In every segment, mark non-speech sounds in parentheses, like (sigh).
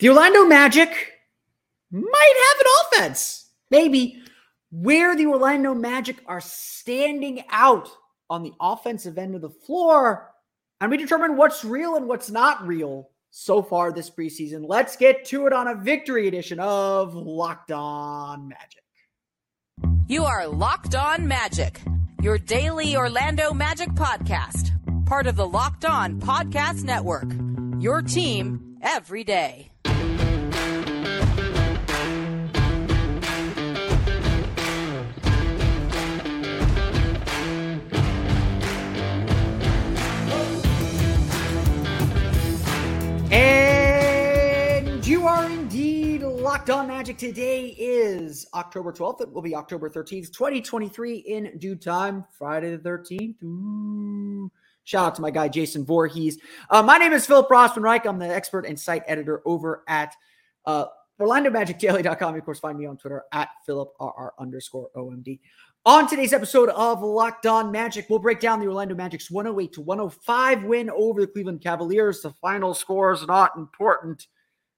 The Orlando Magic might have an offense. Maybe where the Orlando Magic are standing out on the offensive end of the floor. And we determine what's real and what's not real so far this preseason. Let's get to it on a victory edition of Locked On Magic. You are Locked On Magic, your daily Orlando Magic podcast, part of the Locked On Podcast Network. Your team every day. And you are indeed locked on magic. Today is October 12th. It will be October 13th, 2023 in due time, Friday the 13th. Ooh. Mm. Shout out to my guy, Jason Voorhees. Uh, my name is Philip Rossman-Reich. I'm the expert and site editor over at uh, OrlandoMagicDaily.com. Of course, find me on Twitter at PhilipRR underscore OMD. On today's episode of Locked On Magic, we'll break down the Orlando Magic's 108 to 105 win over the Cleveland Cavaliers. The final score is not important.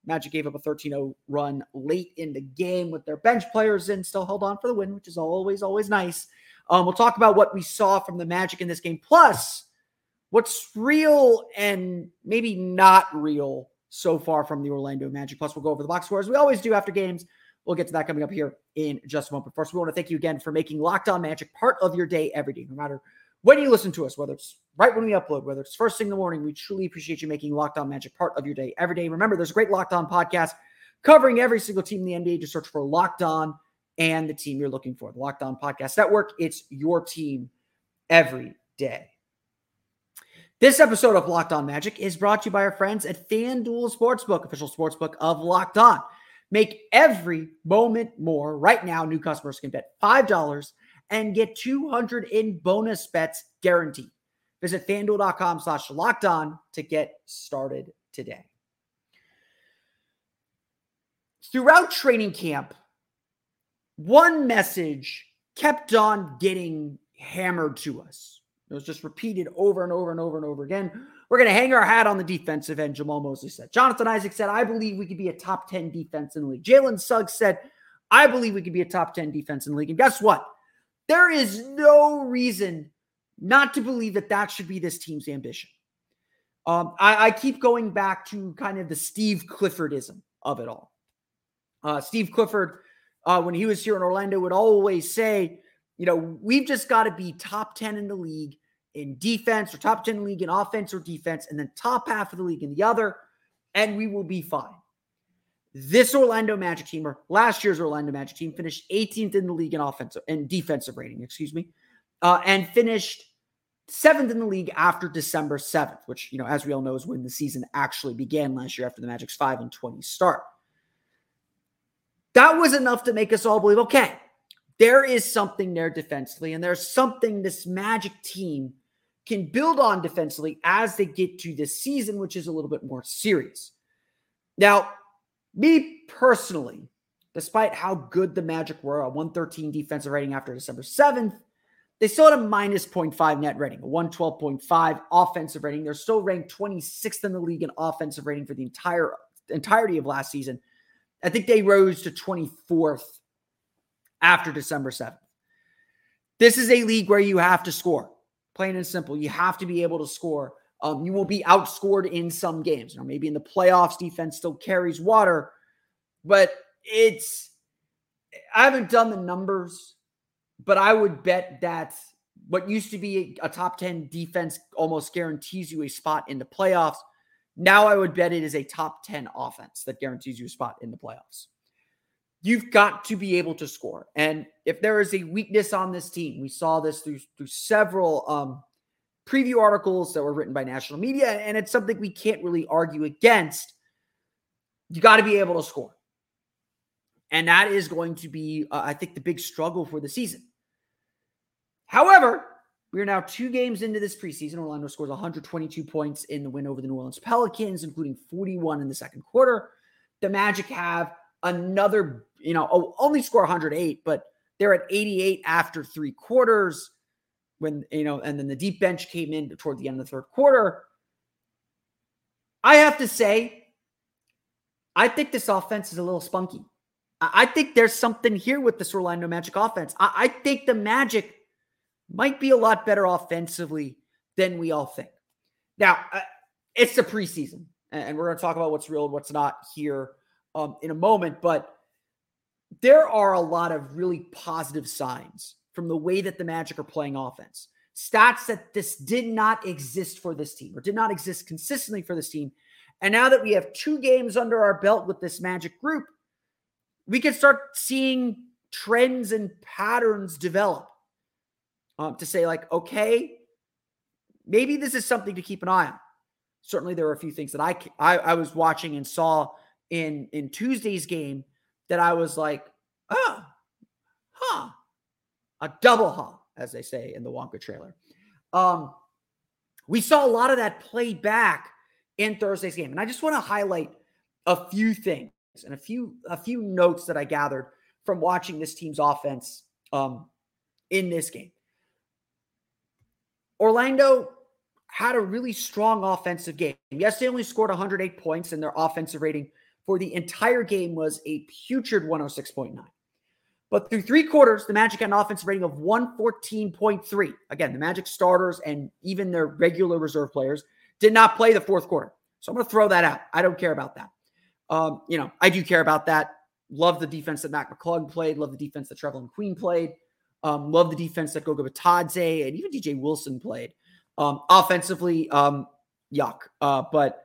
Magic gave up a 13 0 run late in the game with their bench players in, still held on for the win, which is always, always nice. Um, we'll talk about what we saw from the Magic in this game, plus what's real and maybe not real so far from the Orlando Magic. Plus, we'll go over the box scores we always do after games. We'll get to that coming up here in just a moment. First, we want to thank you again for making Locked On Magic part of your day every day, no matter when you listen to us, whether it's right when we upload, whether it's first thing in the morning. We truly appreciate you making Locked On Magic part of your day every day. Remember, there's a great Locked On podcast covering every single team in the NBA. Just search for Locked On and the team you're looking for. The Locked On Podcast Network. It's your team every day. This episode of Locked On Magic is brought to you by our friends at FanDuel Sportsbook, official sportsbook of Locked On. Make every moment more. Right now, new customers can bet $5 and get 200 in bonus bets guaranteed. Visit fanduel.com slash locked on to get started today. Throughout training camp, one message kept on getting hammered to us. It was just repeated over and over and over and over again. We're going to hang our hat on the defensive end, Jamahl Mosley said. Jonathan Isaac said, I believe we could be a top 10 defense in the league. Jalen Suggs said, I believe we could be a top 10 defense in the league. And guess what? There is no reason not to believe that that should be this team's ambition. Um, I, I, keep going back to kind of the Steve Cliffordism of it all. Uh, Steve Clifford, uh, when he was here in Orlando, would always say, you know, we've just got to be top 10 in the league in defense or top 10 league in offense or defense, and then top half of the league in the other, and we will be fine. This Orlando Magic team, or last year's Orlando Magic team, finished 18th in the league in offensive and defensive rating, excuse me, uh, and finished seventh in the league after December 7th, which, you know, as we all know, is when the season actually began last year after the Magic's 5 and 20 start. That was enough to make us all believe okay, there is something there defensively, and there's something this Magic team can build on defensively as they get to this season, which is a little bit more serious. Now, me personally, despite how good the Magic were, a 113 defensive rating after December 7th, they still had a minus 0.5 net rating, a 112.5 offensive rating. They're still ranked 26th in the league in offensive rating for the entire entirety of last season. I think they rose to 24th after December 7th. This is a league where you have to score. Plain and simple. You have to be able to score. Um, you will be outscored in some games. Or maybe in the playoffs, defense still carries water, but it's. I haven't done the numbers, but I would bet that what used to be a top 10 defense almost guarantees you a spot in the playoffs. Now I would bet it is a top 10 offense that guarantees you a spot in the playoffs. You've got to be able to score. And if there is a weakness on this team, we saw this through through several um, preview articles that were written by national media, and it's something we can't really argue against. You got to be able to score. And that is going to be, uh, I think, the big struggle for the season. However, we are now two games into this preseason. Orlando scores 122 points in the win over the New Orleans Pelicans, including 41 in the second quarter. The Magic have another, you know, only score 108, but they're at 88 after three quarters when, you know, and then the deep bench came in toward the end of the third quarter. I have to say, I think this offense is a little spunky. I think there's something here with this Orlando Magic offense. I, I think the Magic might be a lot better offensively than we all think. Now, uh, it's the preseason, and we're going to talk about what's real and what's not here um, in a moment. But there are a lot of really positive signs from the way that the Magic are playing offense. Stats that this did not exist for this team or did not exist consistently for this team. And now that we have two games under our belt with this Magic group, we can start seeing trends and patterns develop um, to say, like, okay, maybe this is something to keep an eye on. Certainly, there are a few things that I, I, I was watching and saw in in Tuesday's game that I was like, oh, huh, a double huh, as they say in the Wonka trailer. Um, we saw a lot of that play back in Thursday's game, and I just want to highlight a few things and a few a few notes that I gathered from watching this team's offense um, in this game. Orlando had a really strong offensive game. Yes, they only scored 108 points, and their offensive rating for the entire game was a putrid 106.9. But through three quarters, the Magic had an offensive rating of 114.3. Again, the Magic starters and even their regular reserve players did not play the fourth quarter. So I'm going to throw that out. I don't care about that. Um, you know, I do care about that. Love the defense that Mac McClung played. Love the defense that Trevelin Queen played. Um, love the defense that Goga Bitadze and even DJ Wilson played. Um, offensively, um, yuck. Uh, but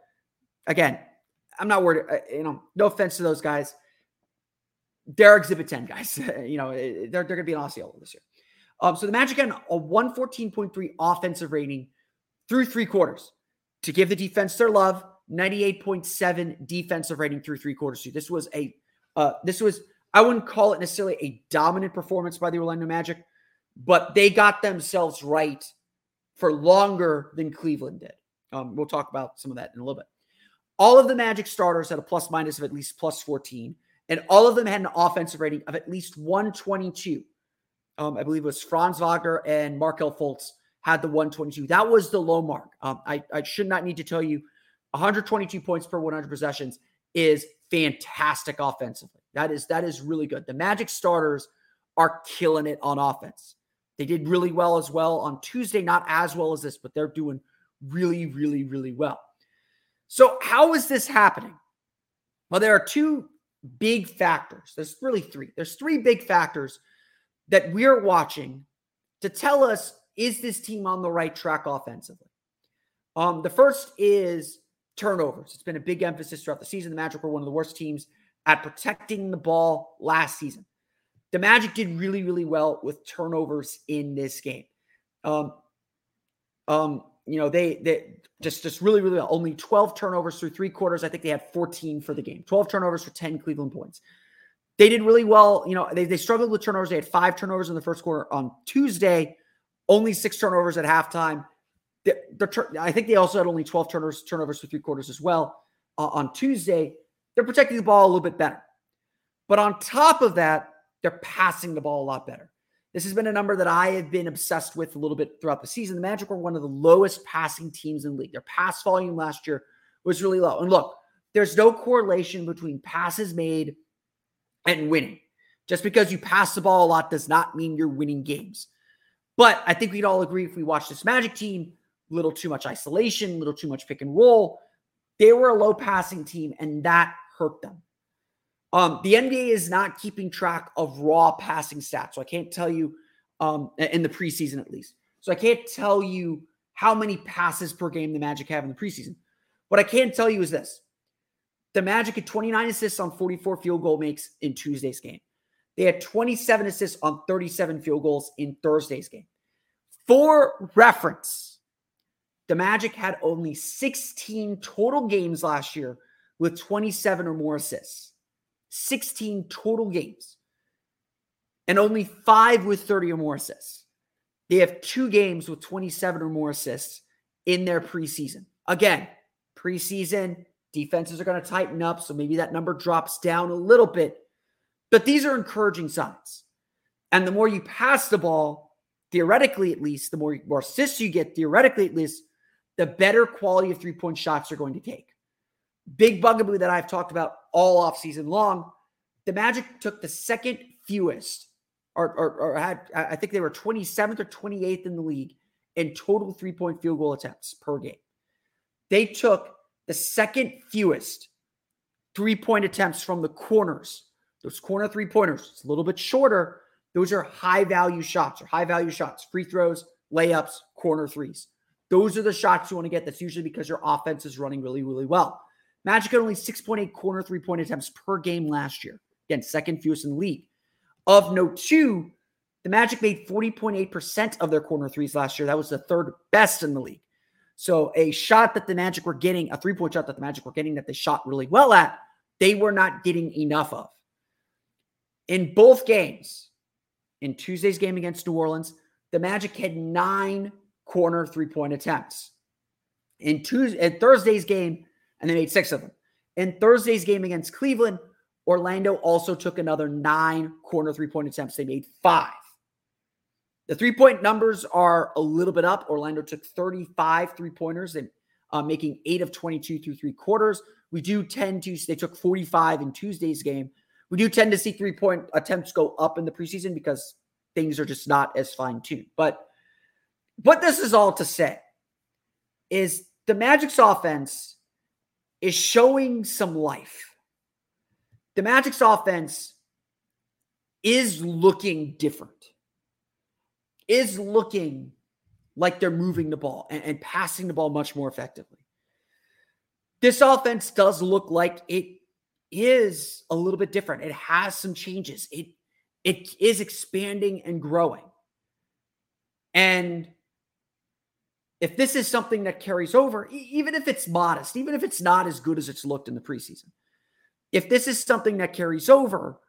again, I'm not worried. Uh, you know, no offense to those guys. They're Exhibit 10 guys. (laughs) you know, they're, they're going to be an Osceola this year. Um, so the Magic had a 114.3 offensive rating through three quarters to give the defense their love 98.7 defensive rating through three quarters. So This was a uh, this was I wouldn't call it necessarily a dominant performance by the Orlando Magic, but they got themselves right for longer than Cleveland did. Um, we'll talk about some of that in a little bit. All of the Magic starters had a plus minus of at least plus 14, and all of them had an offensive rating of at least 122. Um, I believe it was Franz Wagner and Markelle Fultz had the 122. That was the low mark. Um, I, I should not need to tell you 122 points per 100 possessions is fantastic offensively. That is that is really good. The Magic starters are killing it on offense. They did really well as well on Tuesday, not as well as this, but they're doing really, really, really well. So, how is this happening? Well, there are two big factors. There's really three. There's three big factors that we're watching to tell us is this team on the right track offensively? Um, the first is turnovers. It's been a big emphasis throughout the season. The Magic were one of the worst teams at protecting the ball last season. The Magic did really, really well with turnovers in this game. Um, um, you know, they they just just really, really well. Only 12 turnovers through three quarters. I think they had 14 for the game. 12 turnovers for 10 Cleveland points. They did really well. You know, they, they struggled with turnovers. They had five turnovers in the first quarter on Tuesday, only six turnovers at halftime. The, the, I think they also had only 12 turnovers, turnovers for three quarters as well uh, on Tuesday. They're protecting the ball a little bit better. But on top of that, they're passing the ball a lot better. This has been a number that I have been obsessed with a little bit throughout the season. The Magic were one of the lowest passing teams in the league. Their pass volume last year was really low. And look, there's no correlation between passes made and winning. Just because you pass the ball a lot does not mean you're winning games. But I think we'd all agree if we watch this Magic team, little too much isolation, little too much pick and roll. They were a low passing team, and that hurt them. Um, the NBA is not keeping track of raw passing stats, so I can't tell you um, in the preseason at least. So I can't tell you how many passes per game the Magic have in the preseason. What I can tell you is this: the Magic had 29 assists on 44 field goal makes in Tuesday's game. They had 27 assists on 37 field goals in Thursday's game. For reference, the Magic had only 16 total games last year with 27 or more assists. 16 total games and only five with 30 or more assists. They have two games with 27 or more assists in their preseason. Again, preseason defenses are going to tighten up, so maybe that number drops down a little bit. But these are encouraging signs. And the more you pass the ball, theoretically at least, the more, more assists you get, theoretically at least, the better quality of three point shots you're going to take. Big bugaboo that I've talked about all off season long. The Magic took the second fewest, or, or, or had, I think they were 27th or 28th in the league in total three point field goal attempts per game. They took the second fewest three point attempts from the corners. Those corner three pointers, it's a little bit shorter. Those are high value shots or high value shots, free throws, layups, corner threes. Those are the shots you want to get. That's usually because your offense is running really, really well. Magic had only 6.8 corner three point attempts per game last year. Again, second fewest in the league. Of note, two, the Magic made 40.8% of their corner threes last year. That was the third best in the league. So a shot that the Magic were getting, a three point shot that the Magic were getting that they shot really well at, they were not getting enough of. In both games, in Tuesday's game against New Orleans, the Magic had nine corner three point attempts. In Tuesday, in Thursday's game, and they made six of them. In Thursday's game against Cleveland, Orlando also took another nine corner three point attempts. They made five. The three point numbers are a little bit up. Orlando took 35 three pointers and uh, making eight of 22 through three quarters. We do tend to, they took 45 in Tuesday's game. We do tend to see three point attempts go up in the preseason because things are just not as fine tuned. But what this is all to say is the Magic's offense is showing some life. The Magic's offense is looking different, is looking like they're moving the ball and, and passing the ball much more effectively. This offense does look like it is a little bit different. It has some changes. It it is expanding and growing. And if this is something that carries over, even if it's modest, even if it's not as good as it's looked in the preseason, if this is something that carries over,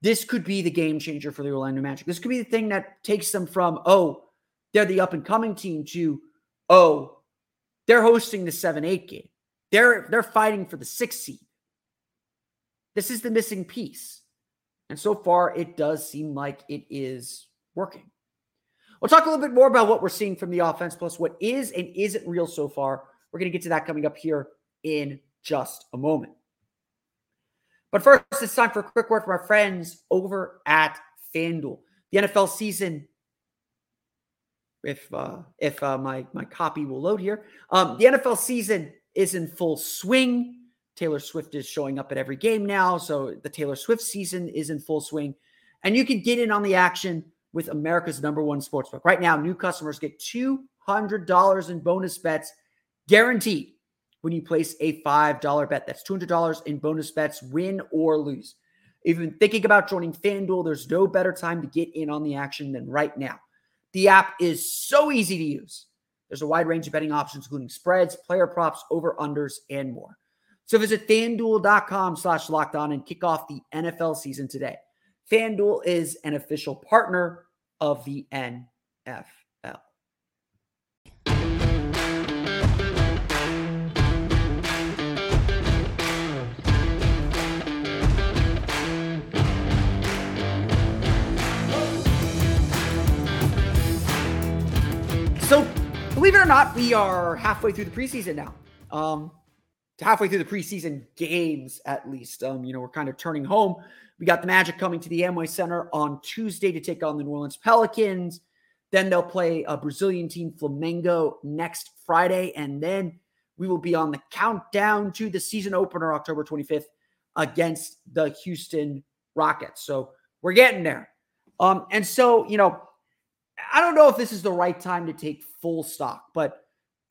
this could be the game changer for the Orlando Magic. This could be the thing that takes them from, oh, they're the up and coming team to, oh, they're hosting the 7 8 game. They're, they're fighting for the sixth seed. This is the missing piece. And so far, it does seem like it is working. We'll talk a little bit more about what we're seeing from the offense, plus what is and isn't real so far. We're going to get to that coming up here in just a moment. But first, it's time for a quick word from our friends over at FanDuel. The NFL season, if uh, if uh, my my copy will load here, um, the NFL season is in full swing. Taylor Swift is showing up at every game now, so the Taylor Swift season is in full swing, and you can get in on the action with America's number one sportsbook. Right now, new customers get $200 in bonus bets guaranteed when you place a $5 bet. That's $200 in bonus bets, win or lose. If you've been thinking about joining FanDuel, there's no better time to get in on the action than right now. The app is so easy to use. There's a wide range of betting options, including spreads, player props, over unders, and more. So visit fanduel.com slash locked on and kick off the NFL season today. FanDuel is an official partner of the NFL. So, believe it or not, we are halfway through the preseason now. Um, halfway through the preseason games, at least. Um, you know, we're kind of turning home we got the Magic coming to the Amway Center on Tuesday to take on the New Orleans Pelicans. Then they'll play a Brazilian team, Flamengo, next Friday. And then we will be on the countdown to the season opener, October 25th, against the Houston Rockets. So we're getting there. Um, and so, you know, I don't know if this is the right time to take full stock, but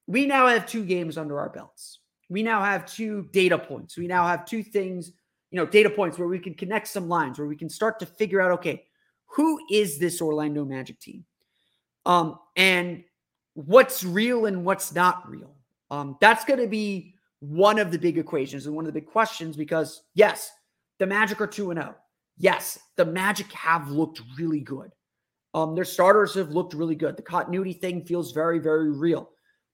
we now have two games under our belts. We now have two data points. We now have two things you know, data points where we can connect some lines, where we can start to figure out, okay, who is this Orlando Magic team? Um, and what's real and what's not real. Um, that's going to be one of the big equations and one of the big questions because, yes, the Magic are 2 0. Yes, the Magic have looked really good. Um, their starters have looked really good. The continuity thing feels very, very real.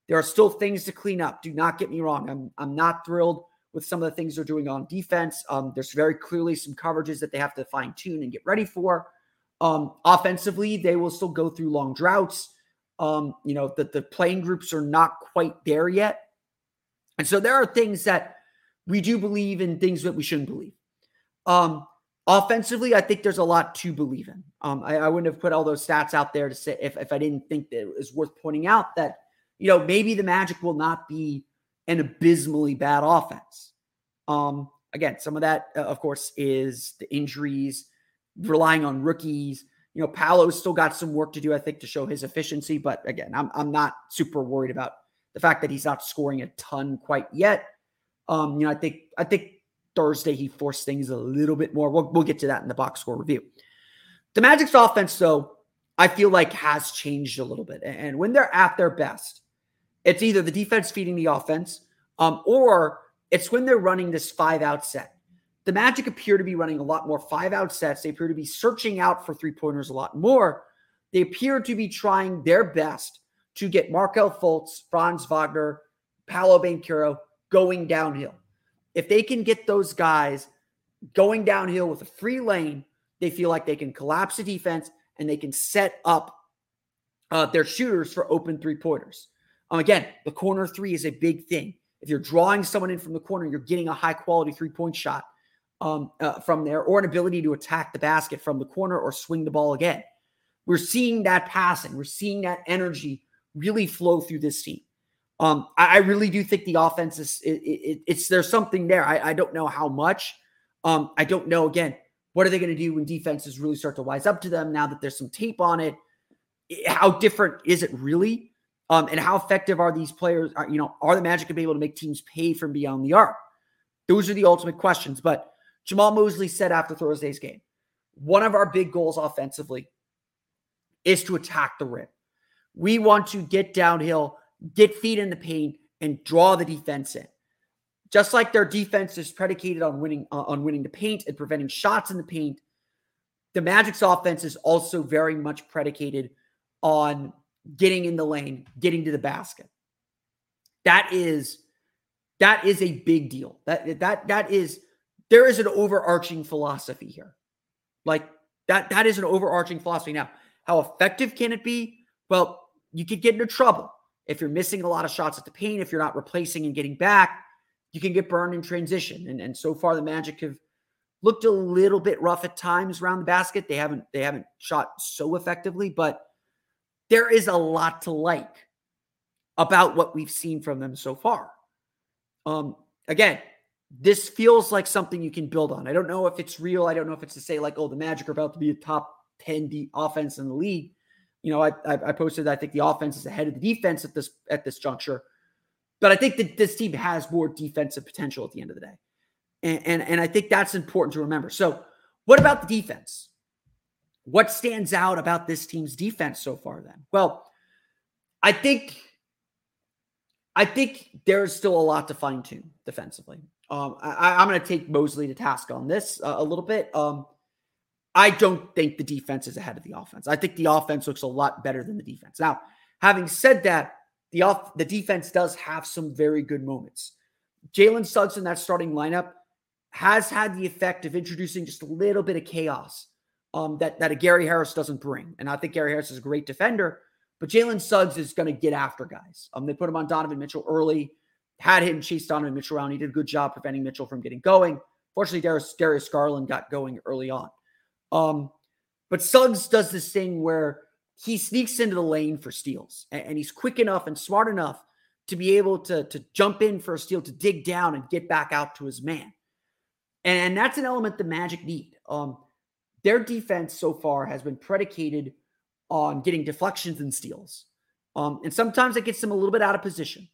There are still things to clean up. Do not get me wrong. I'm, I'm not thrilled with some of the things they're doing on defense. Um, there's very clearly some coverages that they have to fine tune and get ready for. Um, offensively, they will still go through long droughts. Um, you know, that the playing groups are not quite there yet. And so there are things that we do believe in things that we shouldn't believe. Um, offensively, I think there's a lot to believe in. Um, I, I, wouldn't have put all those stats out there to say if, if I didn't think that it was worth pointing out that, you know, maybe the Magic will not be an abysmally bad offense. Um, again, some of that, uh, of course, is the injuries, relying on rookies. You know, Paolo's still got some work to do, I think, to show his efficiency. But again, I'm, I'm not super worried about the fact that he's not scoring a ton quite yet. Um, you know, I think I think Thursday he forced things a little bit more. We'll, we'll get to that in the box score review. The Magic's offense, though, I feel like has changed a little bit. And when they're at their best, it's either the defense feeding the offense, um, or it's when they're running this five out set. The Magic appear to be running a lot more five out sets. They appear to be searching out for three pointers a lot more. They appear to be trying their best to get Markelle Fultz, Franz Wagner, Paolo Banchero going downhill. If they can get those guys going downhill with a free lane, they feel like they can collapse the defense and they can set up uh, their shooters for open three pointers. Um, again, the corner three is a big thing. If you're drawing someone in from the corner, you're getting a high quality three point shot um, uh, from there or an ability to attack the basket from the corner or swing the ball again. We're seeing that passing, we're seeing that energy really flow through this team. Um, I, I, really do think the offense is it, it, it's there's something there. I, I don't know how much. Um, I don't know again. What are they going to do when defenses really start to wise up to them now that there's some tape on it? How different is it really? Um, and how effective are these players? Are, you know, are the Magic going to be able to make teams pay from beyond the arc? Those are the ultimate questions. But Jamahl Mosley said after Thursday's game, one of our big goals offensively is to attack the rim. We want to get downhill, get feet in the paint, and draw the defense in. Just like their defense is predicated on winning uh, on winning the paint and preventing shots in the paint, the Magic's offense is also very much predicated on getting in the lane, getting to the basket. That is that is a big deal. That that that is there is an overarching philosophy here. Like that that is an overarching philosophy. Now, how effective can it be? Well, you could get into trouble if you're missing a lot of shots at the paint, if you're not replacing and getting back, you can get burned in transition. And, and so far the Magic have looked a little bit rough at times around the basket. They haven't they haven't shot so effectively, but there is a lot to like about what we've seen from them so far. Um, again, this feels like something you can build on. I don't know if it's real. I don't know if it's to say like, oh, the Magic are about to be a top 10 D offense in the league. You know, I, I posted I think the offense is ahead of the defense at this at this juncture, but I think that this team has more defensive potential at the end of the day, and and, and I think that's important to remember. So, what about the defense? What stands out about this team's defense so far? Then, well, I think I think there's still a lot to fine tune defensively. Um, I, am going to take Mosley to task on this uh, a little bit. Um, I don't think the defense is ahead of the offense. I think the offense looks a lot better than the defense. Now, having said that, the off the defense does have some very good moments. Jalen Suggs in that starting lineup has had the effect of introducing just a little bit of chaos um, that that a Gary Harris doesn't bring. And I think Gary Harris is a great defender, but Jalen Suggs is going to get after guys. Um, they put him on Donovan Mitchell early, had him chase Donovan Mitchell around. He did a good job preventing Mitchell from getting going. Fortunately, Darius, Darius Garland got going early on. Um, but Suggs does this thing where he sneaks into the lane for steals, and, and he's quick enough and smart enough to be able to, to jump in for a steal, to dig down and get back out to his man. And that's an element the Magic need. Um, their defense so far has been predicated on getting deflections and steals. Um, and sometimes it gets them a little bit out of position.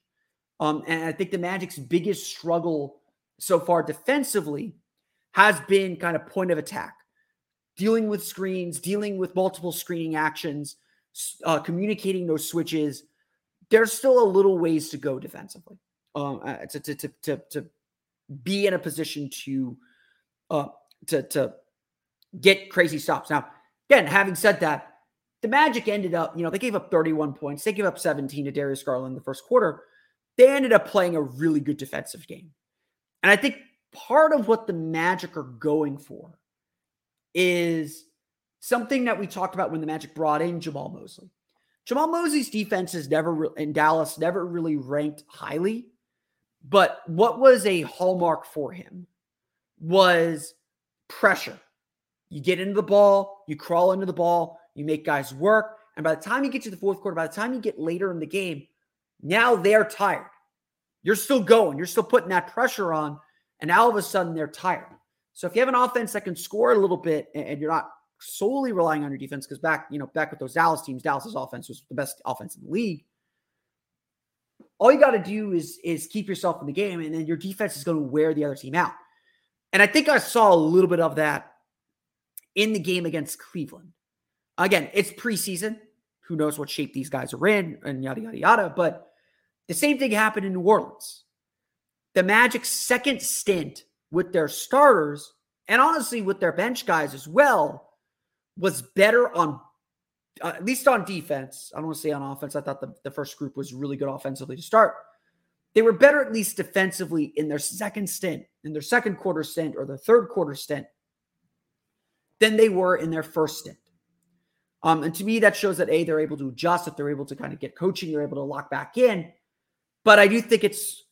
Um, and I think the Magic's biggest struggle so far defensively has been kind of point of attack dealing with screens, dealing with multiple screening actions, uh, communicating those switches. There's still a little ways to go defensively um, uh, to, to, to, to, to be in a position to, uh, to, to get crazy stops. Now, again, having said that, the Magic ended up, you know, they gave up 31 points. They gave up 17 to Darius Garland in the first quarter. They ended up playing a really good defensive game. And I think part of what the Magic are going for is something that we talked about when the Magic brought in Jamahl Mosley. Jamahl Mosley's defense is never in Dallas never really ranked highly, But what was a hallmark for him was pressure. You get into the ball, you crawl into the ball, you make guys work. And by the time you get to the fourth quarter, by the time you get later in the game, now they're tired. You're still going, you're still putting that pressure on, and now all of a sudden they're tired. So if you have an offense that can score a little bit and you're not solely relying on your defense, because back, you know, back with those Dallas teams, Dallas's offense was the best offense in the league. All you got to do is is keep yourself in the game, and then your defense is going to wear the other team out. And I think I saw a little bit of that in the game against Cleveland. Again, it's preseason. Who knows what shape these guys are in and yada, yada, yada. But the same thing happened in New Orleans. The Magic's second stint with their starters and honestly with their bench guys as well was better on uh, at least on defense. I don't want to say on offense. I thought the, the first group was really good offensively to start. They were better at least defensively in their second stint, in their second quarter stint or their third quarter stint than they were in their first stint. Um, and to me, that shows that A, they're able to adjust, if they're able to kind of get coaching, they're able to lock back in. But I do think it's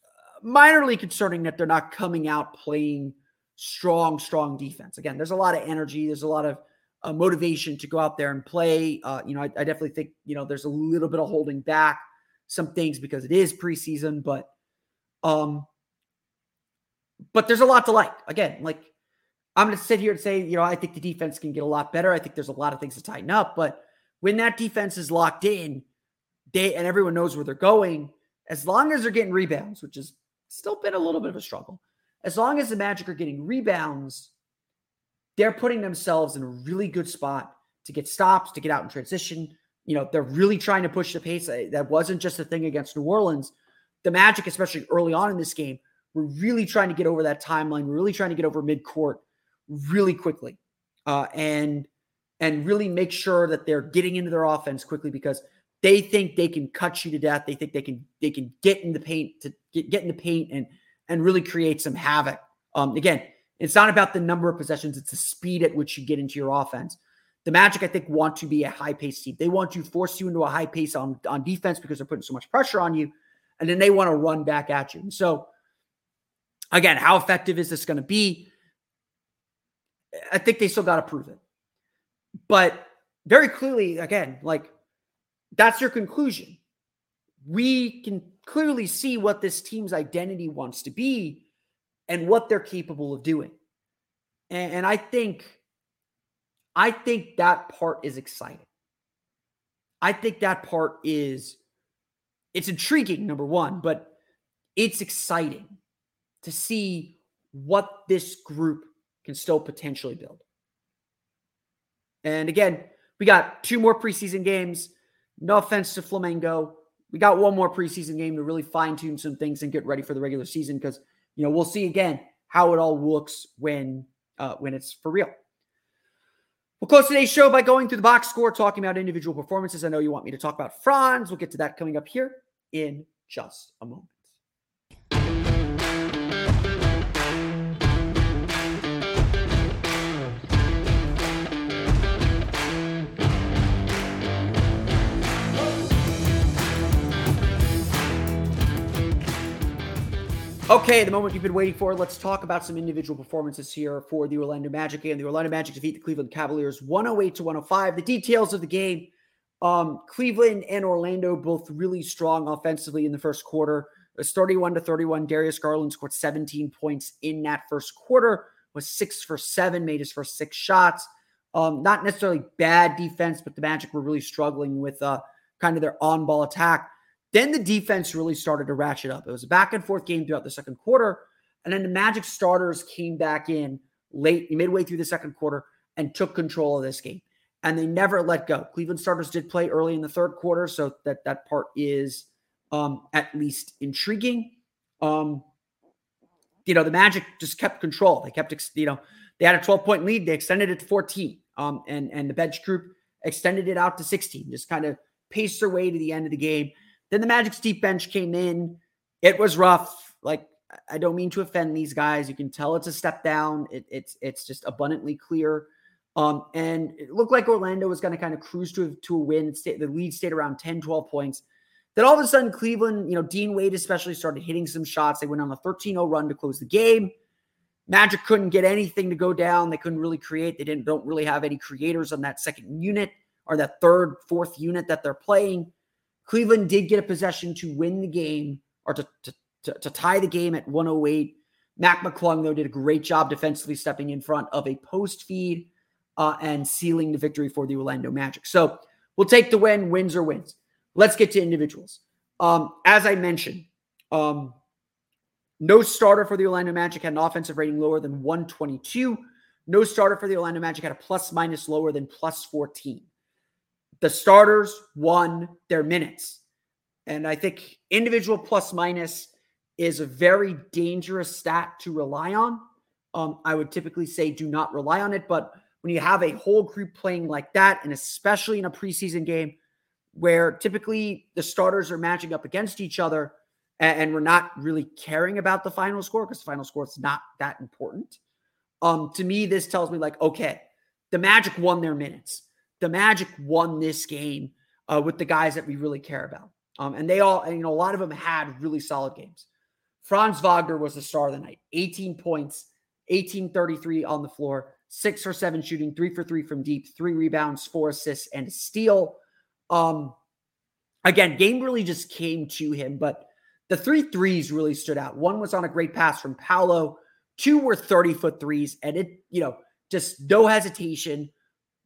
minorly concerning that they're not coming out playing strong, strong defense. Again, there's a lot of energy, there's a lot of uh, motivation to go out there and play. Uh, you know, I, I, definitely think, you know, there's a little bit of holding back some things because it is preseason, but um, but there's a lot to like. Again, like I'm going to sit here and say, you know, I think the defense can get a lot better. I think there's a lot of things to tighten up, but when that defense is locked in, they and everyone knows where they're going, as long as they're getting rebounds, which has still been a little bit of a struggle, as long as the Magic are getting rebounds, they're putting themselves in a really good spot to get stops, to get out in transition. You know, they're really trying to push the pace. That wasn't just a thing against New Orleans. The Magic, especially early on in this game, were really trying to get over that timeline. Really trying to get over midcourt really quickly uh, and and really make sure that they're getting into their offense quickly because they think they can cut you to death. They think they can they can get in the paint to get, get in the paint and and really create some havoc. Um, again, it's not about the number of possessions; it's the speed at which you get into your offense. The Magic, I think, want to be a high pace team. They want to force you into a high pace on on defense because they're putting so much pressure on you, and then they want to run back at you. So, again, how effective is this going to be? I think they still got to prove it. But very clearly, again, like that's your conclusion. We can clearly see what this team's identity wants to be and what they're capable of doing. And, and I think, I think that part is exciting. I think that part is, it's intriguing, number one, but it's exciting to see what this group can still potentially build. And again, we got two more preseason games. No offense to Flamengo. We got one more preseason game to really fine tune some things and get ready for the regular season because you know we'll see again how it all looks when uh, when it's for real. We'll close today's show by going through the box score, talking about individual performances. I know you want me to talk about Franz. We'll get to that coming up here in just a moment. Okay, the moment you've been waiting for. Let's talk about some individual performances here for the Orlando Magic and the Orlando Magic defeat the Cleveland Cavaliers 108 to 105. The details of the game um, Cleveland and Orlando both really strong offensively in the first quarter. It was 31 to 31. Darius Garland scored 17 points in that first quarter, was six for seven, made his first six shots. Um, not necessarily bad defense, but the Magic were really struggling with uh, kind of their on ball attack. Then the defense really started to ratchet up. It was a back and forth game throughout the second quarter. And then the Magic starters came back in late, midway through the second quarter, and took control of this game. And they never let go. Cleveland starters did play early in the third quarter, so that that part is um, at least intriguing. Um, you know, the Magic just kept control. They kept, you know, they had a 12 point lead. They extended it to 14, um, and and the bench group extended it out to 16. Just kind of paced their way to the end of the game. Then the Magic's deep bench came in. It was rough. Like I don't mean to offend these guys. You can tell it's a step down. It, it's it's just abundantly clear. Um, and it looked like Orlando was going to kind of cruise to, to a win. Stay, the lead stayed around 10, 12 points. Then all of a sudden, Cleveland, you know, Dean Wade especially started hitting some shots. They went on a 13 0 run to close the game. Magic couldn't get anything to go down. They couldn't really create. They didn't don't really have any creators on that second unit or that third, fourth unit that they're playing. Cleveland did get a possession to win the game or to, to, to, to tie the game at 108. Mac McClung, though, did a great job defensively stepping in front of a post feed uh, and sealing the victory for the Orlando Magic. So we'll take the win, wins or wins. Let's get to individuals. Um, as I mentioned, um, no starter for the Orlando Magic had an offensive rating lower than 122. No starter for the Orlando Magic had a plus minus lower than plus 14. The starters won their minutes. And I think individual plus minus is a very dangerous stat to rely on. Um, I would typically say do not rely on it. But when you have a whole group playing like that, and especially in a preseason game, where typically the starters are matching up against each other and, and we're not really caring about the final score because the final score is not that important. Um, to me, this tells me like, okay, the Magic won their minutes. The Magic won this game uh, with the guys that we really care about. Um, and they all, and, you know, a lot of them had really solid games. Franz Wagner was the star of the night. 18 points, 1833 on the floor, six or seven shooting, three for three from deep, three rebounds, four assists, and a steal. Um, again, game really just came to him, but the three threes really stood out. One was on a great pass from Paolo. Two were 30 foot threes, and it, you know, just no hesitation,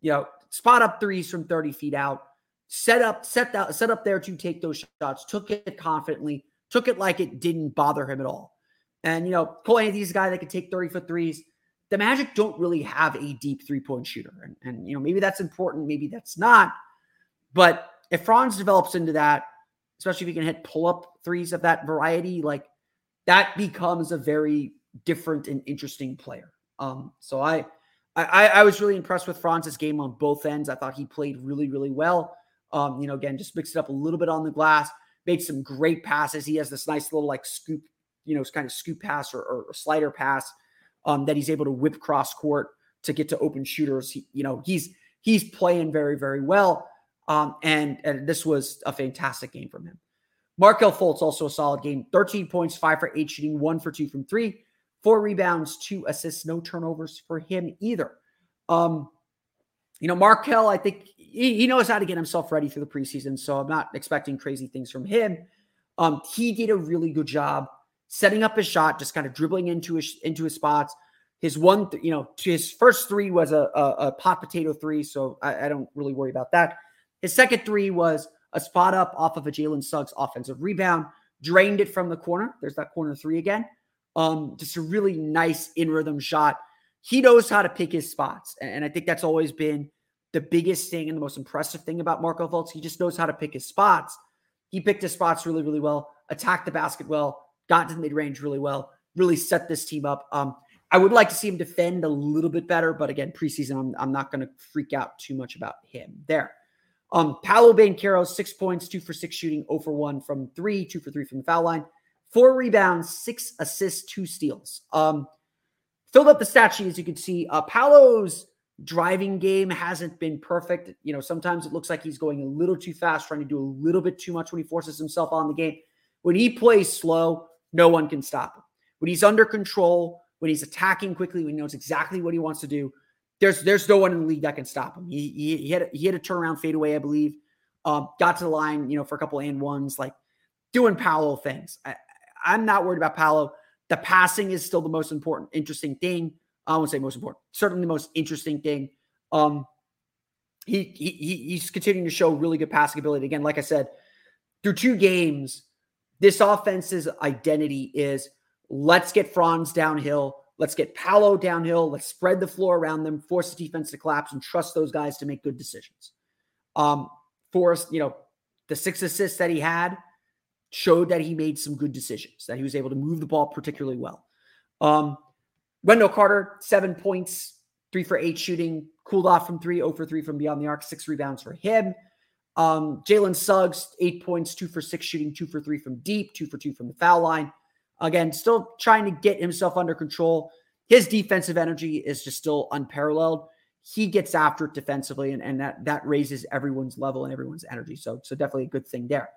you know, spot up threes from 30 feet out, set up, set that, set up there to take those shots, took it confidently, took it like it didn't bother him at all. And, you know, Cole Anthony's a guy that could take 30 foot threes. The Magic don't really have a deep three point shooter. And, and, you know, maybe that's important, maybe that's not. But if Franz develops into that, especially if he can hit pull up threes of that variety, like that becomes a very different and interesting player. Um, so I, I, I was really impressed with Franz's game on both ends. I thought he played really, really well. Um, you know, again, just mixed it up a little bit on the glass, made some great passes. He has this nice little like scoop, you know, kind of scoop pass or, or slider pass um, that he's able to whip cross court to get to open shooters. He, you know, he's he's playing very, very well. Um, and, and this was a fantastic game from him. Markelle Fultz, also a solid game 13 points, five for eight shooting, one for two from three, four rebounds, two assists, no turnovers for him either. Um, you know, Markelle, I think he, he, knows how to get himself ready for the preseason. So I'm not expecting crazy things from him. Um, he did a really good job setting up his shot, just kind of dribbling into his into his spots. His one, you know, his first three was a, a, a pot potato three, so I, I don't really worry about that. His second three was a spot up off of a Jalen Suggs offensive rebound, drained it from the corner. There's that corner three again. Um, just a really nice in rhythm shot. He knows how to pick his spots. And, I think that's always been the biggest thing and the most impressive thing about Markelle Fultz. He just knows how to pick his spots. He picked his spots really, really well, attacked the basket well, got to the mid range really well, really set this team up. Um, I would like to see him defend a little bit better, but again, preseason, I'm, I'm not going to freak out too much about him there. Um, Paolo Banchero, six points, two for six shooting, 0 for one from three, two for three from the foul line, four rebounds, six assists, two steals. Um, filled up the stat sheet as you can see. Uh, Paolo's driving game hasn't been perfect. You know, sometimes it looks like he's going a little too fast, trying to do a little bit too much when he forces himself on the game. When he plays slow, no one can stop him. When he's under control, when he's attacking quickly, when he knows exactly what he wants to do, there's there's no one in the league that can stop him. He he, he had a, he had a turnaround fadeaway, I believe. Um, got to the line, you know, for a couple and ones, like doing Paolo things. I, I'm not worried about Paolo. The passing is still the most important, interesting thing. I won't say most important, certainly the most interesting thing. Um, he, he he's continuing to show really good passing ability. Again, like I said, through two games, this offense's identity is let's get Franz downhill Let's get Paolo downhill. Let's spread the floor around them, force the defense to collapse, and trust those guys to make good decisions. Um, Forrest, you know, the six assists that he had showed that he made some good decisions, that he was able to move the ball particularly well. Um, Wendell Carter, seven points, three for eight shooting, cooled off from three, 0 for three from beyond the arc, six rebounds for him. Um, Jalen Suggs, eight points, two for six shooting, two for three from deep, two for two from the foul line. Again, still trying to get himself under control. His defensive energy is just still unparalleled. He gets after it defensively, and, and that that raises everyone's level and everyone's energy. So, so definitely a good thing there.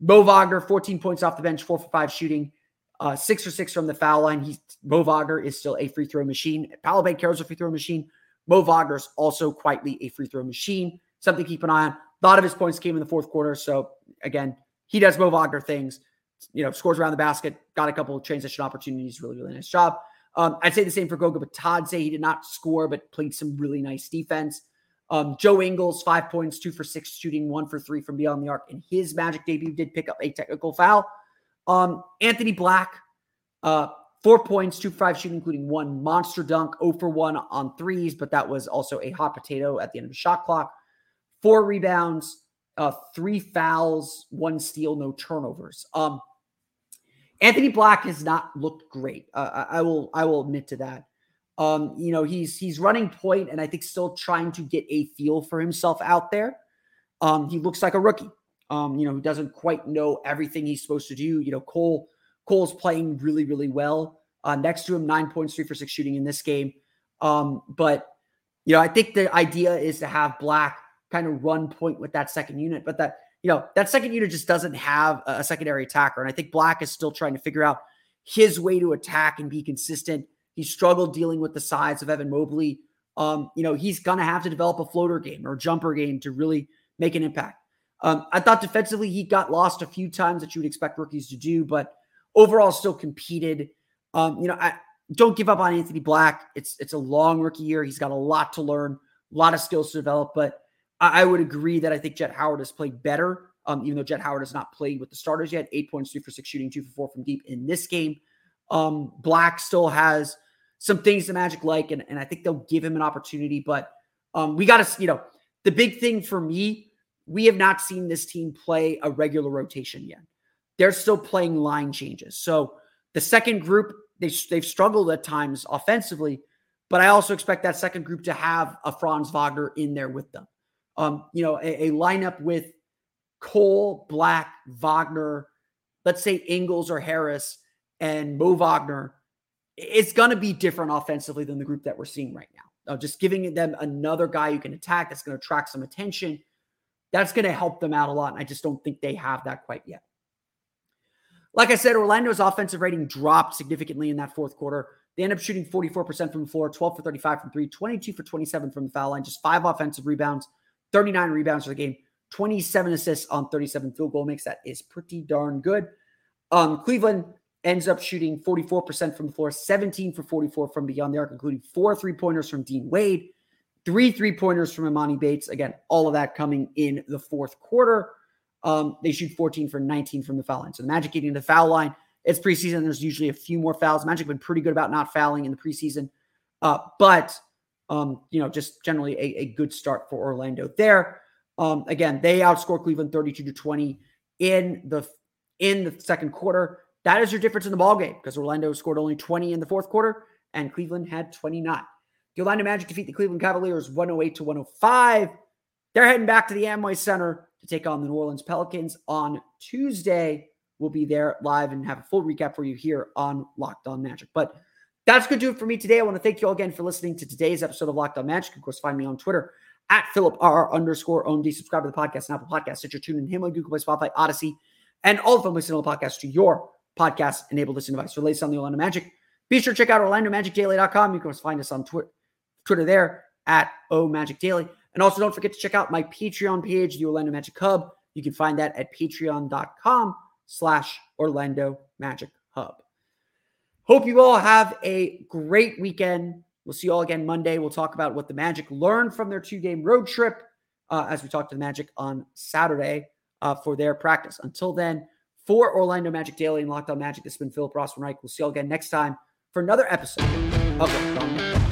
Mo Wagner, 14 points off the bench, four for five shooting, uh, six for six from the foul line. He's Mo Wagner is still a free throw machine. Paolo Banchero's a free throw machine. Mo Wagner's also quietly a free throw machine. Something to keep an eye on. A lot of his points came in the fourth quarter. So again, he does Mo Wagner things. You know, scores around the basket, got a couple of transition opportunities. Really, really nice job. Um, I'd say the same for Goga Bitadze. He did not score, but played some really nice defense. Um, Joe Ingles, five points, two for six shooting, one for three from beyond the arc. In his Magic debut, did pick up a technical foul. Um, Anthony Black, uh, four points, two for five shooting, including one monster dunk, 0 for 1 on threes, but that was also a hot potato at the end of the shot clock. Four rebounds, uh, three fouls, one steal, no turnovers. Um, Anthony Black has not looked great. Uh, I, I will I will admit to that. Um, you know, he's he's running point and I think still trying to get a feel for himself out there. Um, he looks like a rookie. Um, you know, he doesn't quite know everything he's supposed to do. You know, Cole Cole's playing really, really well. Uh, next to him, nine points, three for six shooting in this game. Um, but you know, I think the idea is to have Black kind of run point with that second unit, but that you know, that second unit just doesn't have a secondary attacker. And I think Black is still trying to figure out his way to attack and be consistent. He struggled dealing with the size of Evan Mobley. Um, you know, he's going to have to develop a floater game or jumper game to really make an impact. Um, I thought defensively he got lost a few times that you would expect rookies to do, but overall still competed. Um, you know, I don't give up on Anthony Black. It's it's a long rookie year. He's got a lot to learn, a lot of skills to develop, but I, would agree that I think Jett Howard has played better. Um, even though Jett Howard has not played with the starters yet, eight points, three for six shooting, two for four from deep in this game. Um, Black still has some things the Magic like, and, and I think they'll give him an opportunity. But um, we got to, you know, the big thing for me, we have not seen this team play a regular rotation yet. They're still playing line changes. So the second group, they, they've struggled at times offensively, but I also expect that second group to have a Franz Wagner in there with them um, you know, a, a lineup with Cole, Black, Wagner, let's say Ingles or Harris and Mo Wagner, it's going to be different offensively than the group that we're seeing right now. Uh, just giving them another guy you can attack that's going to attract some attention, that's going to help them out a lot. And I just don't think they have that quite yet. Like I said, Orlando's offensive rating dropped significantly in that fourth quarter. They end up shooting 44% from the floor, 12 for 35 from three, 22 for 27 from the foul line, just five offensive rebounds. 39 rebounds for the game, 27 assists on 37 field goal makes. That is pretty darn good. Um, Cleveland ends up shooting 44% from the floor, 17 for 44 from beyond the arc, including four three pointers from Dean Wade, three three pointers from Emoni Bates. Again, all of that coming in the fourth quarter. Um, they shoot 14 for 19 from the foul line. So the Magic getting the foul line. It's preseason. There's usually a few more fouls. Magic been pretty good about not fouling in the preseason. Uh, but um, you know, just generally a, a good start for Orlando there. Um, again, they outscore Cleveland 32 to 20 in the in the second quarter. That is your difference in the ball game because Orlando scored only 20 in the fourth quarter and Cleveland had 29. The Orlando Magic defeat the Cleveland Cavaliers 108 to 105. They're heading back to the Amway Center to take on the New Orleans Pelicans on Tuesday. We'll be there live and have a full recap for you here on Locked On Magic. But that's going to do it for me today. I want to thank you all again for listening to today's episode of Locked On Magic. Of course, find me on Twitter at Philip R underscore OMD. Subscribe to the podcast and Apple Podcasts, Stitcher, TuneIn, Himalaya, Google Play, Spotify, Odyssey, and all of them listen to the podcast to your podcast enabled listening device. For latest on the Orlando Magic, be sure to check out OrlandoMagicDaily.com. You can find us on Twitter, Twitter there at O Magic Daily. And also don't forget to check out my Patreon page, the Orlando Magic Hub. You can find that at patreon.com slash Orlando Magic Hub. Hope you all have a great weekend. We'll see you all again Monday. We'll talk about what the Magic learned from their two game road trip uh, as we talk to the Magic on Saturday uh, for their practice. Until then, for Orlando Magic Daily and Locked On Magic, this has been Philip Rossman Reich. We'll see you all again next time for another episode of Locked On Magic.